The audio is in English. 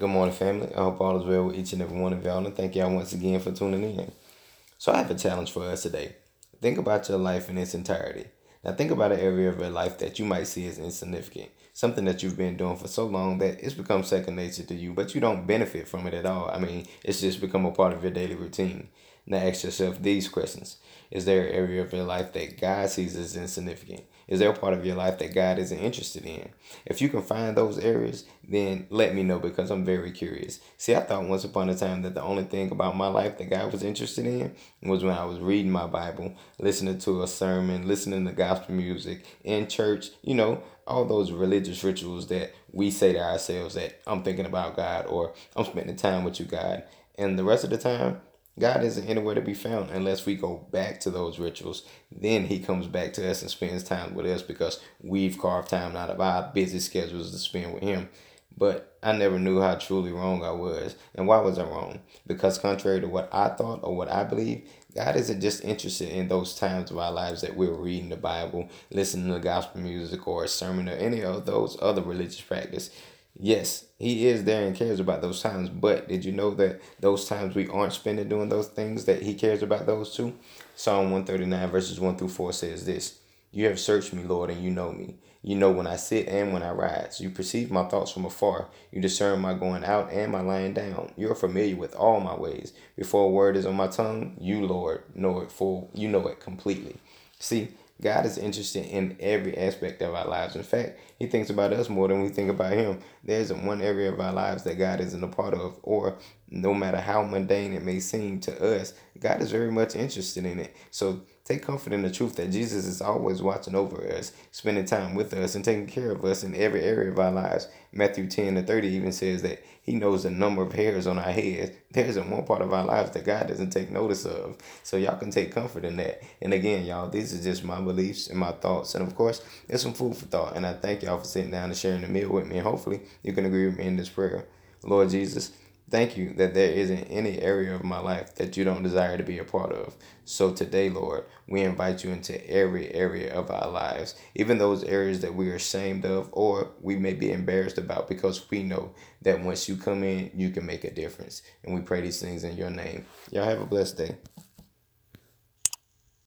Good morning, family. I hope all is well with each and every one of y'all, and thank y'all once again for tuning in. So, I have a challenge for us today. Think about your life in its entirety. Now, think about an area of your life that you might see as insignificant, something that you've been doing for so long that it's become second nature to you, but you don't benefit from it at all. I mean, it's just become a part of your daily routine. Now, ask yourself these questions Is there an area of your life that God sees as insignificant? Is there a part of your life that God isn't interested in? If you can find those areas, then let me know because I'm very curious. See, I thought once upon a time that the only thing about my life that God was interested in was when I was reading my Bible, listening to a sermon, listening to gospel music in church, you know, all those religious rituals that we say to ourselves that I'm thinking about God or I'm spending time with you, God. And the rest of the time, God isn't anywhere to be found unless we go back to those rituals. Then he comes back to us and spends time with us because we've carved time out of our busy schedules to spend with him. But I never knew how truly wrong I was. And why was I wrong? Because contrary to what I thought or what I believe, God isn't just interested in those times of our lives that we're reading the Bible, listening to gospel music or a sermon or any of those other religious practices. Yes, he is there and cares about those times, but did you know that those times we aren't spending doing those things that he cares about those too? Psalm 139 verses 1 through 4 says this You have searched me, Lord, and you know me. You know when I sit and when I rise. You perceive my thoughts from afar. You discern my going out and my lying down. You are familiar with all my ways. Before a word is on my tongue, you, Lord, know it full. You know it completely. See, God is interested in every aspect of our lives. In fact, He thinks about us more than we think about Him. There isn't one area of our lives that God isn't a part of, or no matter how mundane it may seem to us, God is very much interested in it. So take comfort in the truth that Jesus is always watching over us, spending time with us, and taking care of us in every area of our lives. Matthew 10 and 30 even says that He knows the number of hairs on our heads. There isn't one part of our lives that God doesn't take notice of. So y'all can take comfort in that. And again, y'all, these are just my beliefs and my thoughts. And of course, it's some food for thought. And I thank y'all for sitting down and sharing the meal with me. And hopefully, you can agree with me in this prayer. Lord Jesus, Thank you that there isn't any area of my life that you don't desire to be a part of. So today, Lord, we invite you into every area of our lives, even those areas that we are ashamed of or we may be embarrassed about because we know that once you come in, you can make a difference. And we pray these things in your name. Y'all have a blessed day.